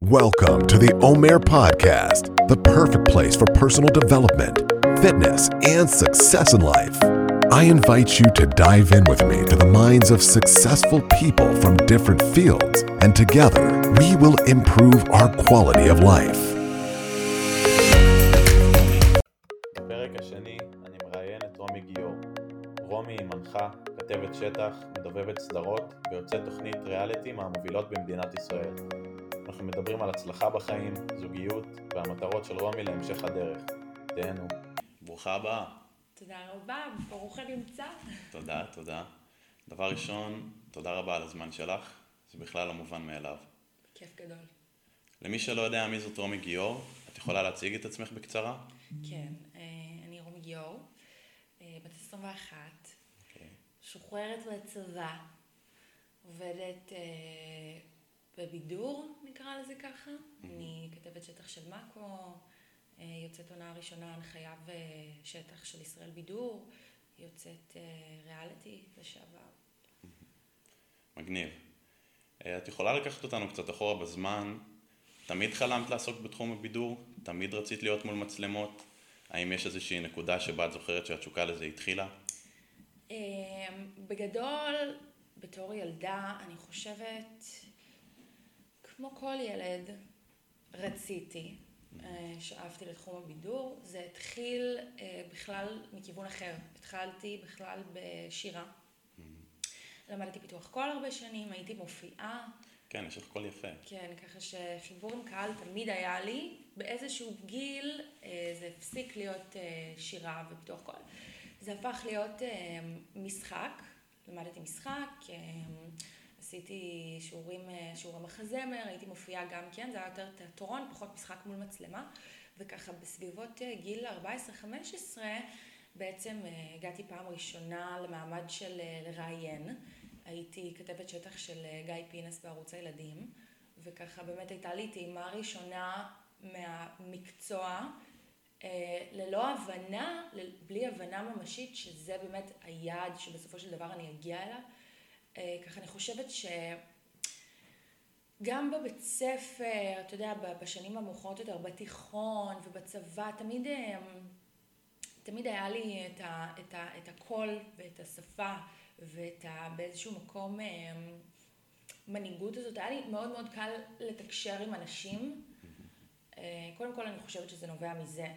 Welcome to the Omer Podcast, the perfect place for personal development, fitness, and success in life. I invite you to dive in with me to the minds of successful people from different fields, and together we will improve our quality of life. בפרק השני אני מראיין את רומי גיור. רומי היא מנחה, כתבת שטח, מדובבת סדרות ויוצאת תוכנית ריאליטי מהמובילות במדינת ישראל. אנחנו מדברים על הצלחה בחיים, זוגיות והמטרות של רומי להמשך הדרך. תהנו. ברוכה הבאה. תודה רבה, ברוך הנמצא. תודה, תודה. דבר ראשון, תודה רבה על הזמן שלך, זה בכלל לא מובן מאליו. כיף גדול. למי שלא יודע מי זאת רומי גיור, את יכולה להציג את עצמך בקצרה? כן, אה, אני רומי גיאור, אה, בת 21, אוקיי. שוחררת בצבא, עובדת אה, בבידור, נקרא לזה ככה. אני כתבת שטח של מאקו, אה, יוצאת עונה ראשונה הנחיה ושטח של ישראל בידור, יוצאת אה, ריאליטי לשעבר. מגניב. אה, את יכולה לקחת אותנו קצת אחורה בזמן? תמיד חלמת לעסוק בתחום הבידור? תמיד רצית להיות מול מצלמות? האם יש איזושהי נקודה שבה את זוכרת שהתשוקה לזה התחילה? בגדול, בתור ילדה, אני חושבת, כמו כל ילד, רציתי, אה, שאפתי לתחום הבידור. זה התחיל אה, בכלל מכיוון אחר. התחלתי בכלל בשירה. למדתי פיתוח קול הרבה שנים, הייתי מופיעה. כן, יש לך קול יפה. כן, ככה שחיבור עם קהל תמיד היה לי. באיזשהו גיל אה, זה הפסיק להיות שירה ופיתוח קול. זה הפך להיות משחק. למדתי משחק, עשיתי שיעורים, אה, שיעורי מחזמר, הייתי מופיעה גם כן, זה היה יותר תיאטרון, פחות משחק מול מצלמה. וככה בסביבות אה, גיל 14-15 בעצם אה, הגעתי פעם ראשונה למעמד של לראיין. הייתי כתבת שטח של גיא פינס בערוץ הילדים, וככה באמת הייתה לי טעימה ראשונה מהמקצוע, ללא הבנה, בלי הבנה ממשית שזה באמת היעד שבסופו של דבר אני אגיע אליו. אה, ככה אני חושבת ש... גם בבית ספר, אתה יודע, בשנים המאוחרות יותר, בתיכון ובצבא, תמיד, אה, תמיד היה לי את, ה, את, ה, את הקול ואת השפה ואת ה, באיזשהו מקום אה, מנהיגות הזאת. היה לי מאוד מאוד קל לתקשר עם אנשים. קודם כל אני חושבת שזה נובע מזה.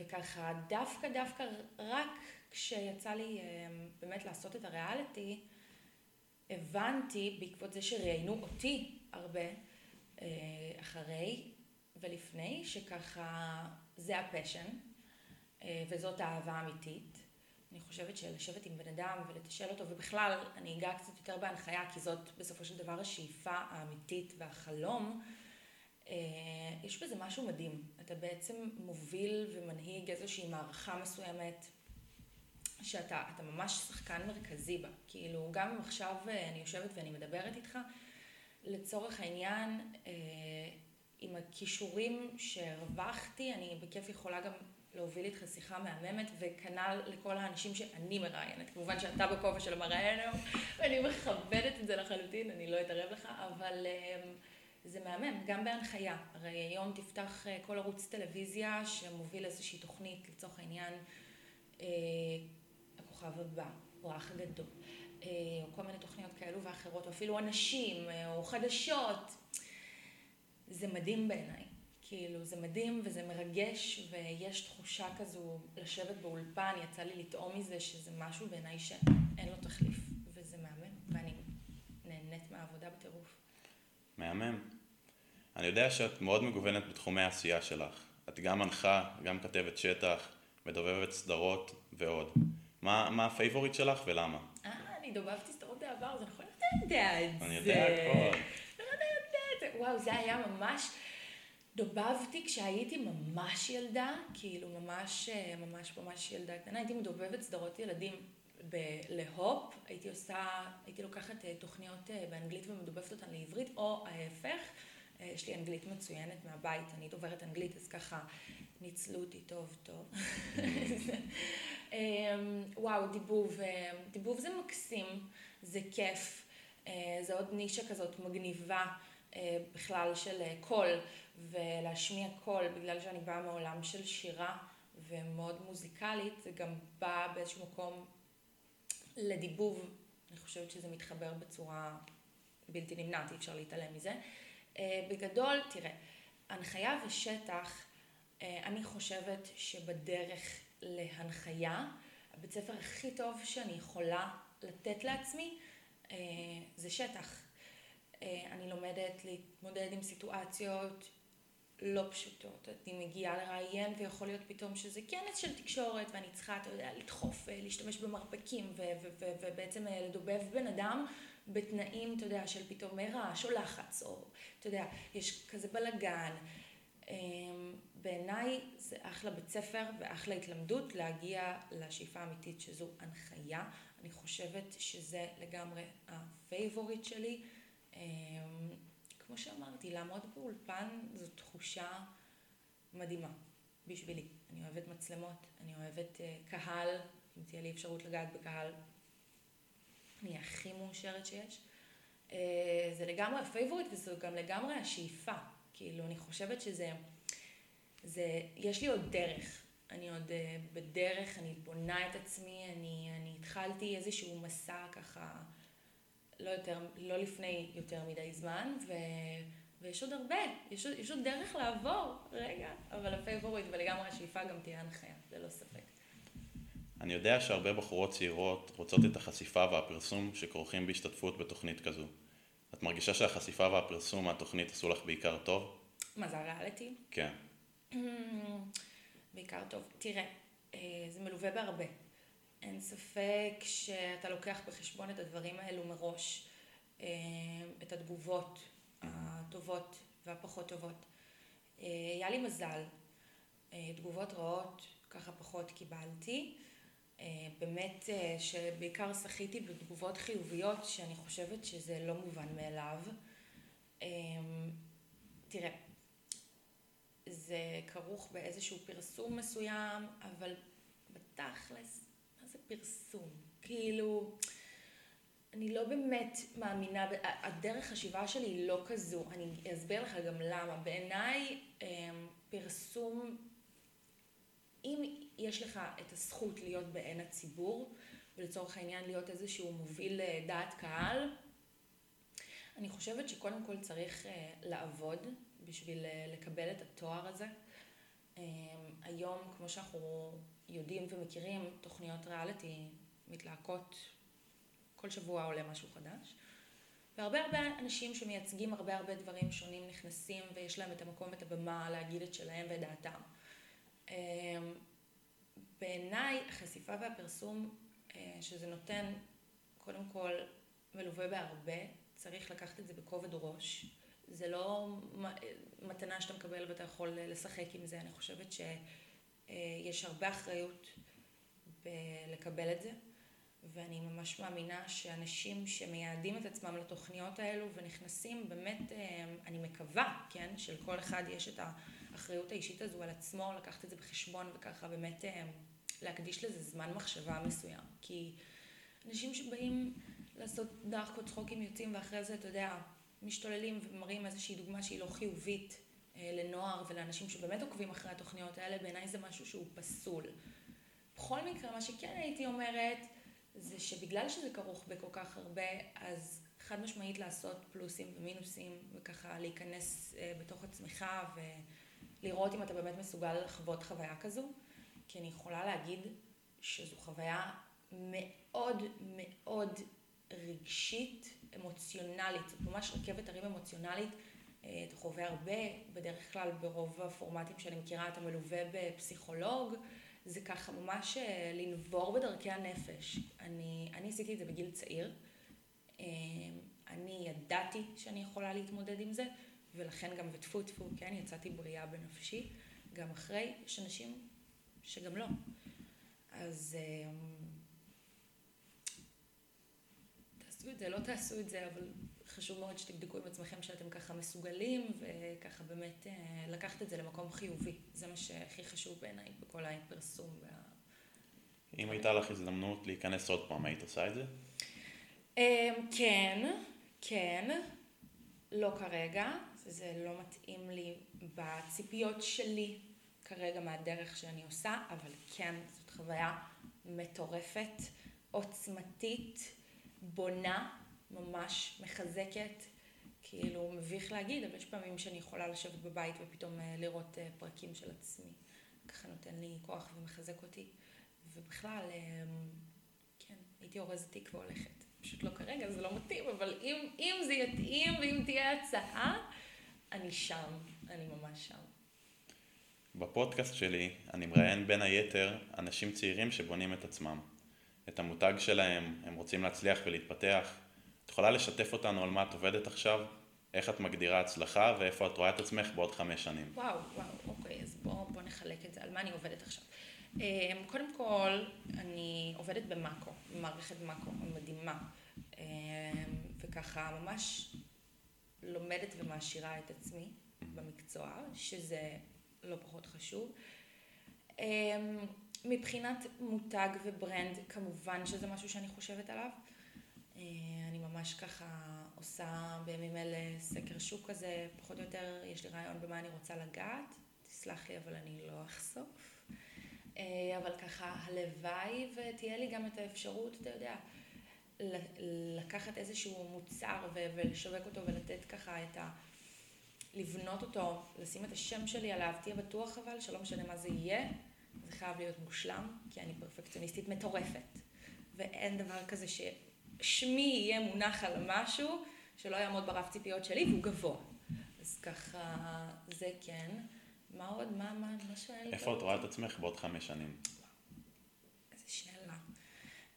וככה, דווקא דווקא רק כשיצא לי אה, באמת לעשות את הריאליטי, הבנתי בעקבות זה שראיינו אותי הרבה אה, אחרי ולפני, שככה זה הפשן אה, וזאת האהבה האמיתית. אני חושבת שלשבת עם בן אדם ולתשאל אותו, ובכלל, אני אגע קצת יותר בהנחיה, כי זאת בסופו של דבר השאיפה האמיתית והחלום. יש בזה משהו מדהים. אתה בעצם מוביל ומנהיג איזושהי מערכה מסוימת, שאתה אתה ממש שחקן מרכזי בה. כאילו, גם אם עכשיו אה, אני יושבת ואני מדברת איתך, לצורך העניין, אה, עם הכישורים שהרווחתי, אני בכיף יכולה גם להוביל איתך שיחה מהממת, וכנ"ל לכל האנשים שאני מראיינת. כמובן שאתה בכובע של המראיין היום, ואני מכבדת את זה לחלוטין, אני לא אתערב לך, אבל אה, זה מהמם, גם בהנחיה. הרי היום תפתח אה, כל ערוץ טלוויזיה שמוביל איזושהי תוכנית, לצורך העניין, הכוכב הבא, או האח הגדול, אה, או כל מיני תוכניות כאלו ואחרות, או אפילו אנשים, אה, או חדשות. זה מדהים בעיניי. כאילו, זה מדהים וזה מרגש, ויש תחושה כזו לשבת באולפן, יצא לי לטעום מזה שזה משהו בעיניי שאין לו תחליף, וזה מהמם, ואני נהנית מהעבודה בטירוף. מהמם. אני יודע שאת מאוד מגוונת בתחומי העשייה שלך. את גם מנחה, גם כתבת שטח, מדובבת סדרות ועוד. מה, מה ה favorite שלך ולמה? אה, אני דובבתי סדרות בעבר, זה נכון? אתה יודע את זה. אני יודע הכל. זה? וואו, זה היה ממש... דובבתי כשהייתי ממש ילדה, כאילו ממש, אה, ממש ממש ילדה קטנה, הייתי מדובבת סדרות ילדים להופ, הייתי עושה, הייתי לוקחת אה, תוכניות אה, באנגלית ומדובבת אותן לעברית, או ההפך, יש לי אנגלית מצוינת מהבית, אני דוברת אנגלית, אז ככה ניצלו אותי טוב טוב. אמ, וואו, דיבוב, אה, דיבוב זה מקסים, זה כיף, אה, זה עוד נישה כזאת מגניבה. בכלל של קול ולהשמיע קול, בגלל שאני באה מעולם של שירה ומאוד מוזיקלית, זה גם בא באיזשהו מקום לדיבוב, אני חושבת שזה מתחבר בצורה בלתי נמנעת, אי אפשר להתעלם מזה. בגדול, תראה, הנחיה ושטח, אני חושבת שבדרך להנחיה, הבית ספר הכי טוב שאני יכולה לתת לעצמי זה שטח. אני לומדת להתמודד עם סיטואציות לא פשוטות. אני מגיעה לראיין ויכול להיות פתאום שזה כנס של תקשורת ואני צריכה, אתה יודע, לדחוף, להשתמש במרפקים ובעצם לדובב בן אדם בתנאים, אתה יודע, של פתאום רעש או לחץ או, אתה יודע, יש כזה בלאגן. בעיניי זה אחלה בית ספר ואחלה התלמדות להגיע לשאיפה האמיתית שזו הנחיה. אני חושבת שזה לגמרי ה favorite שלי. כמו שאמרתי, לעמוד באולפן זו תחושה מדהימה בשבילי. אני אוהבת מצלמות, אני אוהבת קהל, אם תהיה לי אפשרות לגעת בקהל, אני הכי מאושרת שיש. זה לגמרי ה favorite וזו גם לגמרי השאיפה. כאילו, אני חושבת שזה, זה, יש לי עוד דרך. אני עוד בדרך, אני בונה את עצמי, אני, אני התחלתי איזשהו מסע ככה, לא יותר, לא לפני יותר מדי זמן, ו, ויש עוד הרבה, יש יש עוד דרך לעבור, רגע, אבל ה favorite ולגמרי השאיפה גם תהיה הנחיה, ללא ספק. אני יודע שהרבה בחורות צעירות רוצות את החשיפה והפרסום שכרוכים בהשתתפות בתוכנית כזו. את מרגישה שהחשיפה והפרסום מהתוכנית עשו לך בעיקר טוב? מה זה הריאליטי? כן. בעיקר טוב. תראה, זה מלווה בהרבה. אין ספק שאתה לוקח בחשבון את הדברים האלו מראש, את התגובות הטובות והפחות טובות. היה לי מזל, תגובות רעות ככה פחות קיבלתי. באמת שבעיקר זכיתי בתגובות חיוביות שאני חושבת שזה לא מובן מאליו. תראה, זה כרוך באיזשהו פרסום מסוים, אבל בתכלס, מה זה פרסום? כאילו, אני לא באמת מאמינה, הדרך חשיבה שלי היא לא כזו, אני אסביר לך גם למה. בעיניי פרסום, אם יש לך את הזכות להיות בעין הציבור, ולצורך העניין להיות איזשהו מוביל דעת קהל, אני חושבת שקודם כל צריך לעבוד בשביל לקבל את התואר הזה. היום, כמו שאנחנו יודעים ומכירים, תוכניות ריאליטי מתלהקות, כל שבוע עולה משהו חדש. והרבה הרבה אנשים שמייצגים הרבה הרבה דברים שונים נכנסים ויש להם את המקום ואת הבמה להגיד את שלהם ואת דעתם. בעיניי החשיפה והפרסום שזה נותן, קודם כל מלווה בהרבה, צריך לקחת את זה בכובד ראש. זה לא מתנה שאתה מקבל ואתה יכול לשחק עם זה, אני חושבת שיש הרבה אחריות בלקבל את זה, ואני ממש מאמינה שאנשים שמייעדים את עצמם לתוכניות האלו ונכנסים, באמת, אני מקווה, כן, שלכל אחד יש את האחריות האישית הזו על עצמו, לקחת את זה בחשבון וככה באמת להקדיש לזה זמן מחשבה מסוים. כי אנשים שבאים לעשות דחקות, צחוקים, יוצאים ואחרי זה, אתה יודע, משתוללים ומראים איזושהי דוגמה שהיא לא חיובית לנוער ולאנשים שבאמת עוקבים אחרי התוכניות האלה, בעיניי זה משהו שהוא פסול. בכל מקרה, מה שכן הייתי אומרת, זה שבגלל שזה כרוך בכל כך הרבה, אז חד משמעית לעשות פלוסים ומינוסים, וככה להיכנס בתוך עצמך ולראות אם אתה באמת מסוגל לחוות חוויה כזו. כי אני יכולה להגיד שזו חוויה מאוד מאוד רגשית, אמוציונלית, זאת ממש רכבת הרים אמוציונלית, אתה חווה הרבה, בדרך כלל ברוב הפורמטים שאני מכירה אתה מלווה בפסיכולוג, זה ככה ממש לנבור בדרכי הנפש. אני, אני עשיתי את זה בגיל צעיר, אני ידעתי שאני יכולה להתמודד עם זה, ולכן גם וטפו טפו, כן, יצאתי בריאה בנפשי, גם אחרי, יש אנשים שגם לא. אז תעשו את זה, לא תעשו את זה, אבל חשוב מאוד שתבדקו עם עצמכם שאתם ככה מסוגלים, וככה באמת לקחת את זה למקום חיובי. זה מה שהכי חשוב בעיניי בכל הפרסום. אם הייתה לך הזדמנות להיכנס עוד פעם, היית עושה את זה? כן, כן. לא כרגע, זה לא מתאים לי בציפיות שלי כרגע מהדרך שאני עושה, אבל כן, זאת חוויה מטורפת, עוצמתית, בונה, ממש מחזקת, כאילו מביך להגיד, אבל יש פעמים שאני יכולה לשבת בבית ופתאום אה, לראות אה, פרקים של עצמי. ככה נותן לי כוח ומחזק אותי. ובכלל, אה, כן, הייתי אורזת תיק והולכת. פשוט לא כרגע, זה לא מתאים, אבל אם, אם זה יתאים ואם תהיה הצעה, אני שם, אני ממש שם. בפודקאסט שלי אני מראיין בין היתר אנשים צעירים שבונים את עצמם. את המותג שלהם, הם רוצים להצליח ולהתפתח. את יכולה לשתף אותנו על מה את עובדת עכשיו? איך את מגדירה הצלחה ואיפה את רואה את עצמך בעוד חמש שנים? וואו, וואו, אוקיי, אז בואו בוא נחלק את זה, על מה אני עובדת עכשיו. אמ, קודם כל, אני עובדת במאקו, במערכת מאקו מדהימה, אמ, וככה ממש לומדת ומעשירה את עצמי במקצוע, שזה לא פחות חשוב. מבחינת מותג ו brand, כמובן שזה משהו שאני חושבת עליו. אה, אני ממש ככה עושה בימים אלה סקר שוק כזה, פחות או יותר יש לי רעיון במה אני רוצה לגעת, תסלח לי אבל אני לא אחשוף. אה, אבל ככה הלוואי ותהיה לי גם את האפשרות, אתה יודע, לקחת איזשהו מוצר ולשווק אותו ולתת ככה את ה... לבנות אותו, לשים את השם שלי עליו, תהיה בטוח אבל שלא משנה מה זה יהיה, זה חייב להיות מושלם, כי אני פרפקציוניסטית מטורפת. ואין דבר כזה ששמי יהיה מונח על משהו שלא יעמוד ברף ציפיות שלי והוא גבוה. אז ככה, זה כן. מה עוד? מה, מה, מה שואל? איפה את רואה את עצמך בעוד חמש שנים? איזה שאלה.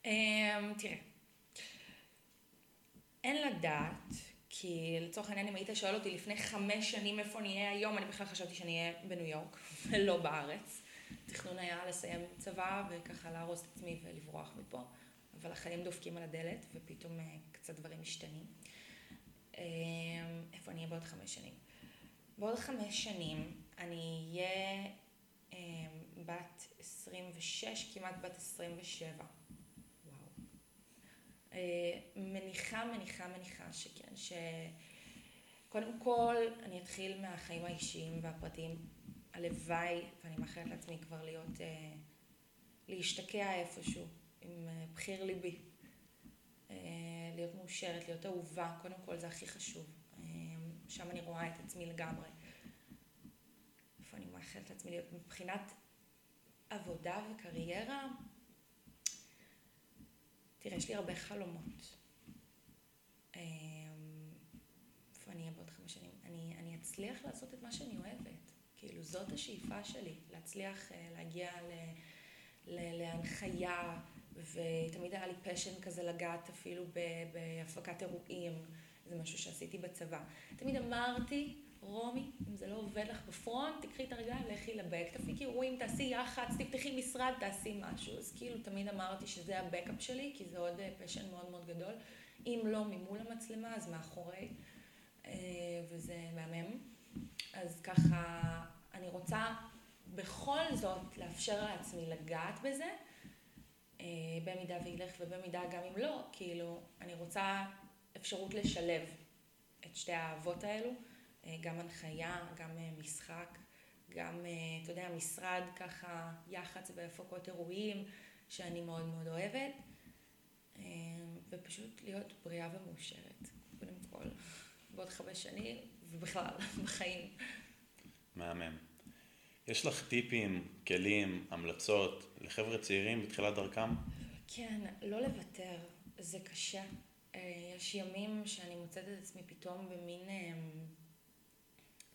Um, תראה, אין לדעת, כי לצורך העניין אם היית שואל אותי לפני חמש שנים איפה נהיה היום, אני בכלל חשבתי שאני אהיה בניו יורק ולא בארץ. התכנון היה לסיים צבא וככה להרוס את עצמי ולברוח מפה, אבל החיים דופקים על הדלת ופתאום אה, קצת דברים משתנים. אה, איפה אני אהיה בעוד חמש שנים? בעוד חמש שנים אני אהיה אה, בת 26, כמעט בת 27. וואו. מניחה, מניחה, מניחה שכן, שקודם כל אני אתחיל מהחיים האישיים והפרטיים הלוואי, ואני מאחלת לעצמי כבר להיות, אה, להשתקע איפשהו עם אה, בחיר ליבי. אה, להיות מאושרת, להיות אהובה, קודם כל זה הכי חשוב. שם אני רואה את עצמי לגמרי. איפה אני מאחלת לעצמי להיות מבחינת עבודה וקריירה? תראה, יש לי הרבה חלומות. איפה אני אהיה בעוד חמש שנים? אני, אני אצליח לעשות את מה שאני אוהבת. כאילו זאת השאיפה שלי, להצליח אה, להגיע ל, ל, להנחיה, ותמיד היה לי פשן כזה לגעת אפילו בהפקת אירועים, זה משהו שעשיתי בצבא. תמיד אמרתי, רומי, אם זה לא עובד לך בפרונט, תקחי את הרגליים, לכי לבק, תפיקי אירועים, תעשי יח"צ, תפתחי משרד, תעשי משהו. אז כאילו תמיד אמרתי שזה הבקאפ שלי, כי זה עוד פשן מאוד מאוד גדול. אם לא ממול המצלמה, אז מאחורי, אה, וזה מהמם. אז ככה, אני רוצה בכל זאת לאפשר לעצמי לגעת בזה, אה, במידה וילך ובמידה גם אם לא, כאילו, אני רוצה אפשרות לשלב את שתי האהבות האלו, אה, גם הנחיה, גם אה, משחק, גם, אתה יודע, משרד ככה, יח"צ בהפקות אירועים, שאני מאוד מאוד אוהבת, ופשוט להיות בריאה ומאושרת, קודם כל, בעוד חמש שנים, ובכלל, בחיים. מהמם. יש לך טיפים, כלים, המלצות לחבר'ה צעירים בתחילת דרכם? כן, לא לוותר, זה קשה. אה, יש ימים שאני מוצאת את עצמי פתאום במין אה,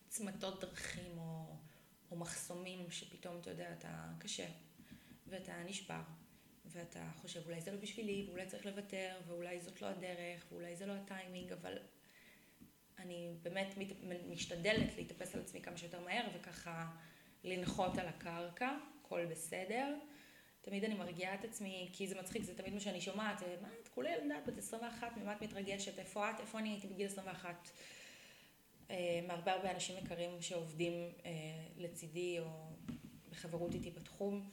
צמתות דרכים או, או מחסומים שפתאום, אתה יודע, אתה קשה ואתה נשבר ואתה חושב אולי זה לא בשבילי ואולי צריך לוותר ואולי זאת לא הדרך ואולי זה לא הטיימינג, אבל אני באמת משתדלת להתאפס על עצמי כמה שיותר מהר וככה לנחות על הקרקע, הכל בסדר. תמיד אני מרגיעה את עצמי, כי זה מצחיק, זה תמיד מה שאני שומעת, מה את כולי ילדת בת 21, ממה את מתרגשת, איפה את, איפה אני הייתי בגיל 21. אה, מהרבה הרבה אנשים יקרים שעובדים אה, לצידי או בחברות איתי בתחום,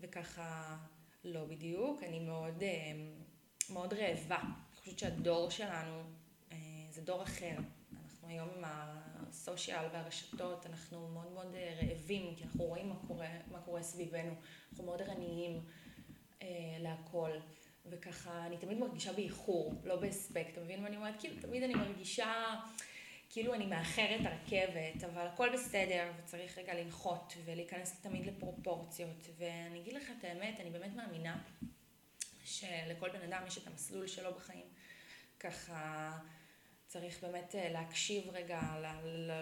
וככה לא בדיוק, אני מאוד, אה, מאוד רעבה. אני חושבת שהדור שלנו זה דור אחר. אנחנו היום עם הסושיאל והרשתות, אנחנו מאוד מאוד אה, רעבים, כי אנחנו רואים מה קורה, מה קורה סביבנו. אנחנו מאוד ערניים אה, להכל. וככה, אני תמיד מרגישה באיחור, לא בהספק. אתה מבין מה אני אומרת? כאילו, תמיד אני מרגישה... כאילו אני מאחרת הרכבת, אבל הכל בסדר, וצריך רגע לנחות ולהיכנס תמיד לפרופורציות. ואני אגיד לך את האמת, אני באמת מאמינה שלכל בן אדם יש את המסלול שלו בחיים. ככה צריך באמת אה, להקשיב רגע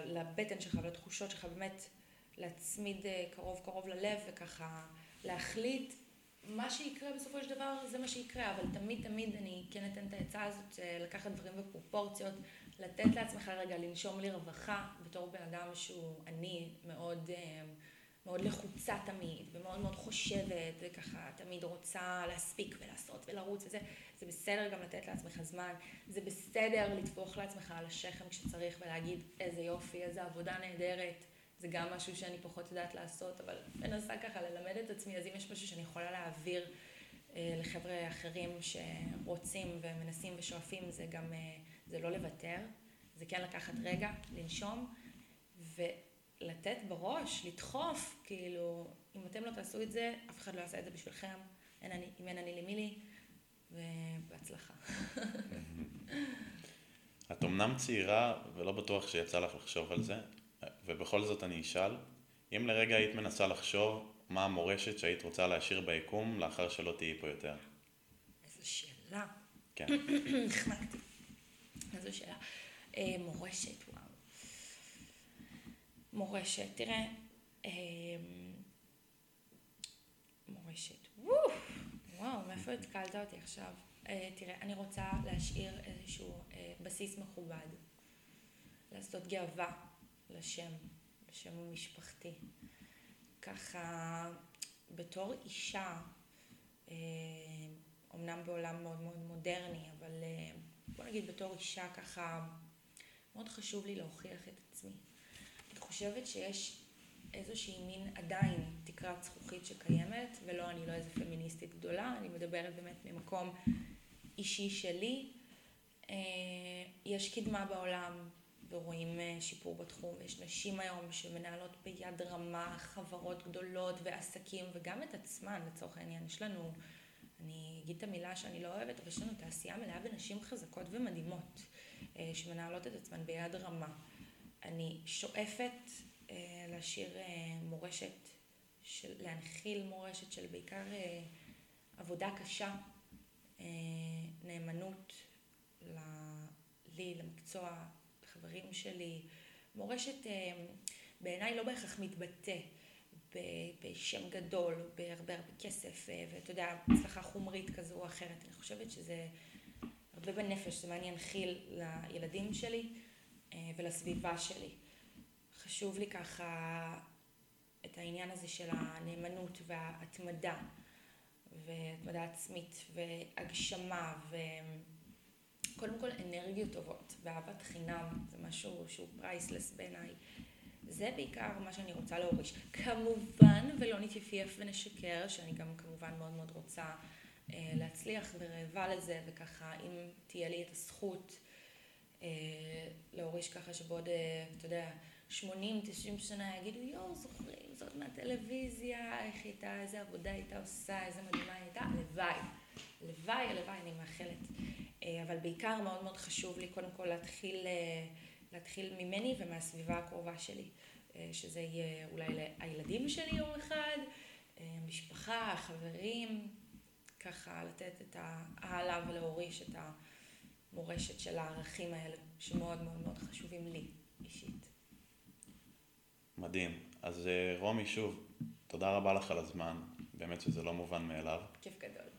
לבטן שלך ולתחושות שלך, באמת להצמיד אה, קרוב קרוב ללב וככה להחליט מה שיקרה בסופו של דבר זה מה שיקרה, אבל תמיד תמיד אני כן אתן את העצה הזאת אה, לקחת דברים בפרופורציות, לתת לעצמך רגע לנשום לרווחה בתור בן אדם שהוא אני מאוד, מאוד לחוצה תמיד ומאוד מאוד חושבת וככה תמיד רוצה להספיק ולעשות ולרוץ וזה, זה בסדר גם לתת לעצמך זמן, זה בסדר לטפוח לעצמך על השכם כשצריך ולהגיד איזה יופי, איזה עבודה נהדרת. זה גם משהו שאני פחות יודעת לעשות, אבל מנסה ככה ללמד את עצמי, אז אם יש משהו שאני יכולה להעביר אה, לחבר'ה אחרים שרוצים ומנסים ושואפים, זה גם, אה, זה לא לוותר, זה כן לקחת רגע, לנשום, ולתת בראש, לדחוף, כאילו, אם אתם לא תעשו את זה, אף אחד לא יעשה את זה בשבילכם, אין אני, אם אין אני למי לי, ובהצלחה. את אמנם צעירה, ולא בטוח שיצא לך לחשוב על זה, ובכל זאת אני אשאל, אם לרגע היית מנסה לחשוב מה המורשת שהיית רוצה להשאיר ביקום לאחר שלא תהיי פה יותר? איזו שאלה. כן. נחנקתי. איזו שאלה. אה, מורשת, וואו. מורשת, תראה, אה, מורשת, וואו, וואו, מאיפה התקלת אותי עכשיו? אה, תראה, אני רוצה להשאיר איזשהו בסיס מכובד, לעשות גאווה לשם, לשם המשפחתי. ככה, בתור אישה, אה, בעולם מאוד מאוד מודרני, אבל אה, בוא נגיד בתור אישה ככה, מאוד חשוב לי להוכיח את עצמי. אני חושבת שיש איזושהי מין עדיין תקרת זכוכית שקיימת, ולא, אני לא איזה פמיניסטית גדולה, אני מדברת באמת ממקום אישי שלי. אה, יש קדמה בעולם, ורואים אה, שיפור בתחום. יש נשים היום שמנהלות ביד רמה חברות גדולות ועסקים, וגם את עצמן לצורך העניין. יש לנו, אני אגיד את המילה שאני לא אוהבת, אבל יש לנו תעשייה מלאה בנשים חזקות ומדהימות, אה, שמנהלות את עצמן ביד רמה. אני שואפת אה, להשאיר מורשת, של, להנחיל מורשת של בעיקר עבודה קשה, נאמנות לי, למקצוע, חברים שלי. מורשת אה, בעיניי לא בהכרח מתבטא בשם גדול, בהרבה הרבה כסף, אה, ואתה יודע, הצלחה חומרית כזו או אחרת. אני חושבת שזה הרבה בנפש, זה מה אני אנחיל לילדים שלי אה, ולסביבה שלי. חשוב לי ככה את העניין הזה של הנאמנות וההתמדה, והתמדה עצמית, והגשמה, ו... קודם כל אנרגיות טובות ואהבת חינם, זה משהו שהוא פרייסלס בעיניי. זה בעיקר מה שאני רוצה להוריש. כמובן, ולא נתייפייף ונשקר, שאני גם כמובן מאוד מאוד רוצה אה, להצליח ורעבה לזה, וככה אם תהיה לי את הזכות להוריש ככה שבעוד, אה, אתה יודע, 80-90 שנה יגידו, יואו, זוכרים, זאת מהטלוויזיה, איך היא הייתה, איזה עבודה הייתה עושה, איזה מדהימה היא הייתה, הלוואי. הלוואי, הלוואי, אני מאחלת. אה, אבל בעיקר מאוד מאוד חשוב לי קודם כל להתחיל, אה, להתחיל ממני ומהסביבה הקרובה שלי, אה, שזה יהיה אולי הילדים שלי יום אחד, משפחה, חברים, ככה לתת את ההעלה ולהוריש את המורשת של הערכים האלה, שמאוד מאוד מאוד חשובים לי אישית. מדהים. אז רומי, שוב, תודה רבה לך על הזמן, באמת שזה לא מובן מאליו. כיף גדול.